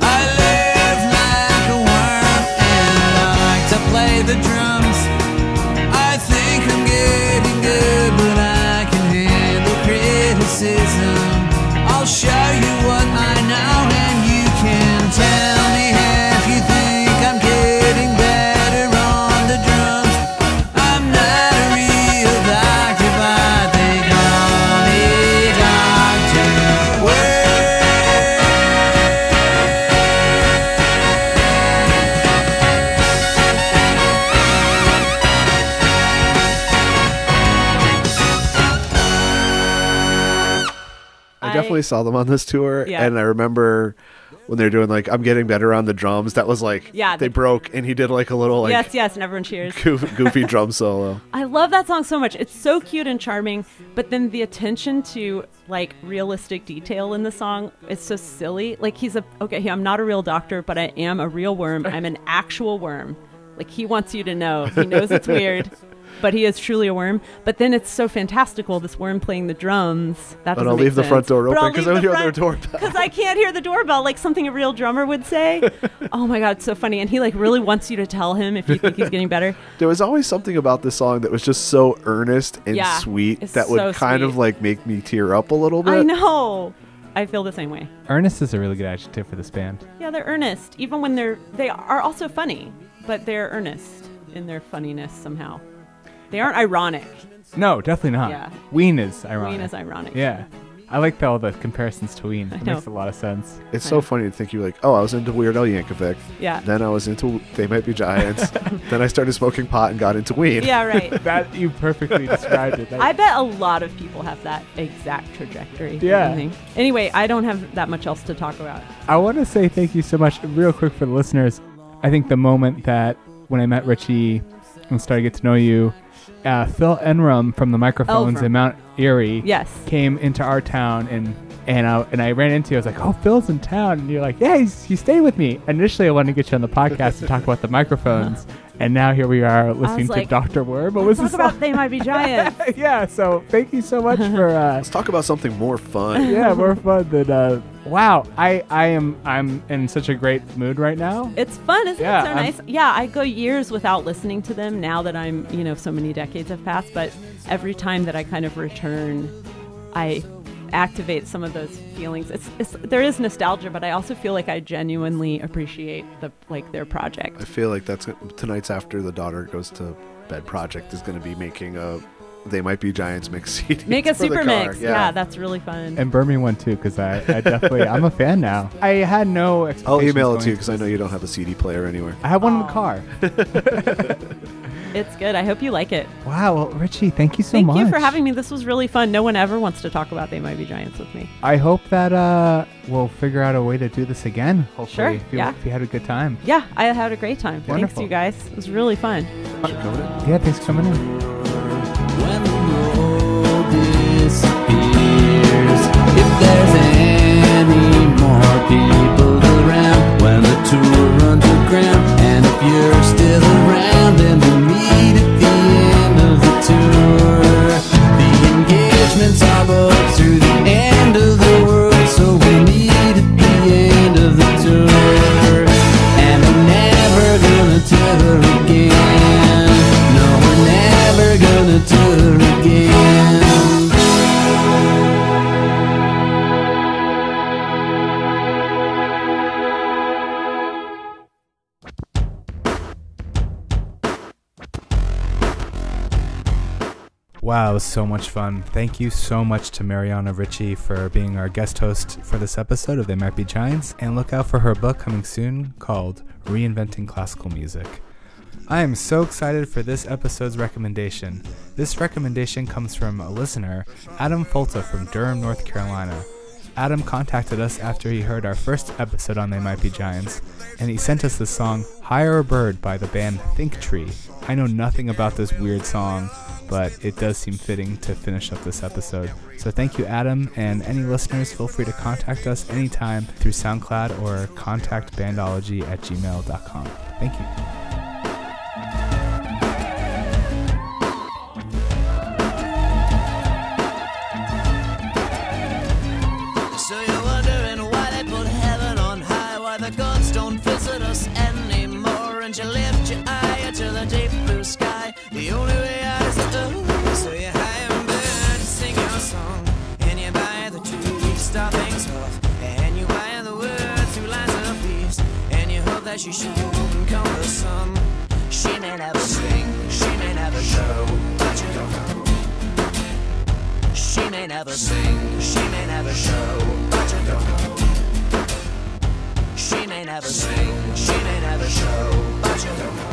Speaker 2: I live like a worm and I like to play the drums. I think I'm getting good, but I can handle criticism. I'll show you what I
Speaker 5: definitely saw them on this tour,
Speaker 4: Yeah.
Speaker 5: and I remember when they were doing like "I'm getting better on the drums." That was like
Speaker 4: Yeah,
Speaker 5: they
Speaker 4: the-
Speaker 5: broke, and he did like a little like
Speaker 4: yes, yes, and everyone cheers.
Speaker 5: goofy, goofy drum solo.
Speaker 4: I love that song so much. It's so cute and charming, but then the attention to like realistic detail in the song is so silly. Like he's a okay, I'm not a real doctor, but I am a real worm. I'm an actual worm. Like he wants you to know. He knows it's weird, but he is truly a worm. But then it's so fantastical. This worm playing the drums. That
Speaker 5: But I'll leave the front door open because I would hear their doorbell.
Speaker 4: Because I can't hear the doorbell like something a real drummer would say. oh my god, it's so funny. And he like really wants you to tell him if you think he's getting better.
Speaker 5: There was always something about this song that was just so earnest and
Speaker 4: Yeah,
Speaker 5: sweet
Speaker 4: it's
Speaker 5: that would
Speaker 4: so
Speaker 5: kind of like make me tear up a little bit.
Speaker 4: I know. I feel the same way.
Speaker 3: Earnest is a really good adjective for this band.
Speaker 4: Yeah, they're earnest, even when they're they are also funny, but they're earnest in their funniness somehow. They aren't ironic.
Speaker 3: No, definitely not.
Speaker 4: Yeah.
Speaker 3: Ween is ironic.
Speaker 4: Ween is ironic.
Speaker 3: Yeah. I like all the comparisons to Ween. It makes a lot of sense.
Speaker 5: It's so funny to think you're like, oh, I was into Weird Al Yankovic.
Speaker 4: Yeah.
Speaker 5: Then I was into They Might Be Giants. then I started smoking pot and got into Ween.
Speaker 4: Yeah, right.
Speaker 3: That you perfectly described it. That-
Speaker 4: I bet a lot of people have that exact trajectory.
Speaker 3: Yeah.
Speaker 4: I. Anyway, I don't have that much else to talk about.
Speaker 3: I want to say thank you so much, real quick for the listeners. I think the moment that when I met Richie and started to get to know you, uh, Phil Enrum from the microphones
Speaker 4: Elverum.
Speaker 3: in Mount Eerie
Speaker 4: Yes.
Speaker 3: came into our town and and I, and I ran into you. I was like, "Oh, Phil's in town," and you're like, "Yeah, he's, he stayed with me." Initially, I wanted to get you on the podcast to talk about the microphones, and now here we are listening to
Speaker 4: like,
Speaker 3: Doctor Worm. What
Speaker 4: Let's
Speaker 3: was
Speaker 4: talk
Speaker 3: this?
Speaker 4: about They Might Be Giants.
Speaker 3: yeah. So thank you so much for. Uh,
Speaker 5: Let's talk about something more fun.
Speaker 3: yeah, more fun than. Uh, wow, I I am I'm in such a great mood right now.
Speaker 4: It's fun, isn't
Speaker 3: Yeah,
Speaker 4: it? So
Speaker 3: I'm-
Speaker 4: nice. Yeah, I go years without listening to them now that I'm, you know, so many decades have passed. But every time that I kind of return, I activate some of those feelings. It's, it's there is nostalgia, but I also feel like I genuinely appreciate the like their project.
Speaker 5: I feel like that's tonight's after the daughter goes to bed project is going to be making a they might be giants mix CD
Speaker 4: Make a
Speaker 5: for the
Speaker 4: super
Speaker 5: car.
Speaker 4: mix. Yeah. that's really fun.
Speaker 3: And burn me one too, because I, I definitely I'm a fan now. I had no
Speaker 5: I'll email it to you because I know you don't have a CD player anywhere.
Speaker 3: I have one in the car.
Speaker 4: it's good. I hope you like it.
Speaker 3: Wow, well, Richie, thank you so
Speaker 4: Thank
Speaker 3: much.
Speaker 4: Thank you for having me. This was really fun. No one ever wants to talk about They Might Be Giants with me.
Speaker 3: I hope that uh, we'll figure out a way to do this again. Hopefully,
Speaker 4: Sure,
Speaker 3: if you,
Speaker 4: yeah.
Speaker 3: if you had a good time.
Speaker 4: Yeah, I had a great time.
Speaker 3: Wonderful.
Speaker 4: Thanks, you guys. It was really fun.
Speaker 3: Yeah, thanks for coming in.
Speaker 10: There's any more people around, when the tour runs aground, and if you're still around, then we'll
Speaker 3: was so much fun. Thank you so much to Mariana Ritchie for being our guest host for this episode of They Might Be Giants, and look out for her book coming soon called Reinventing Classical Music. I am so excited for this episode's recommendation. This recommendation comes from a listener, Adam Folta from Durham, North Carolina. Adam contacted us after he heard our first episode on They Might Be Giants, and he sent us the song Hire a Bird by the band Think Tree. I know nothing about this weird song, but it does seem fitting to finish up this episode. So thank you, Adam, and any listeners, feel free to contact us anytime through SoundCloud or contactbandology at gmail.com. Thank you.
Speaker 10: Eye to the deep blue sky. The only way out is up. So you hire a bird to sing your song, and you buy the tree to start things off, and you buy the words through lines of peace, and you hope that she should come the sun. She may never sing, she may never show, but you don't know. She may never sing, she may never show, but you don't know. She may never sing, she may never show, but you don't know.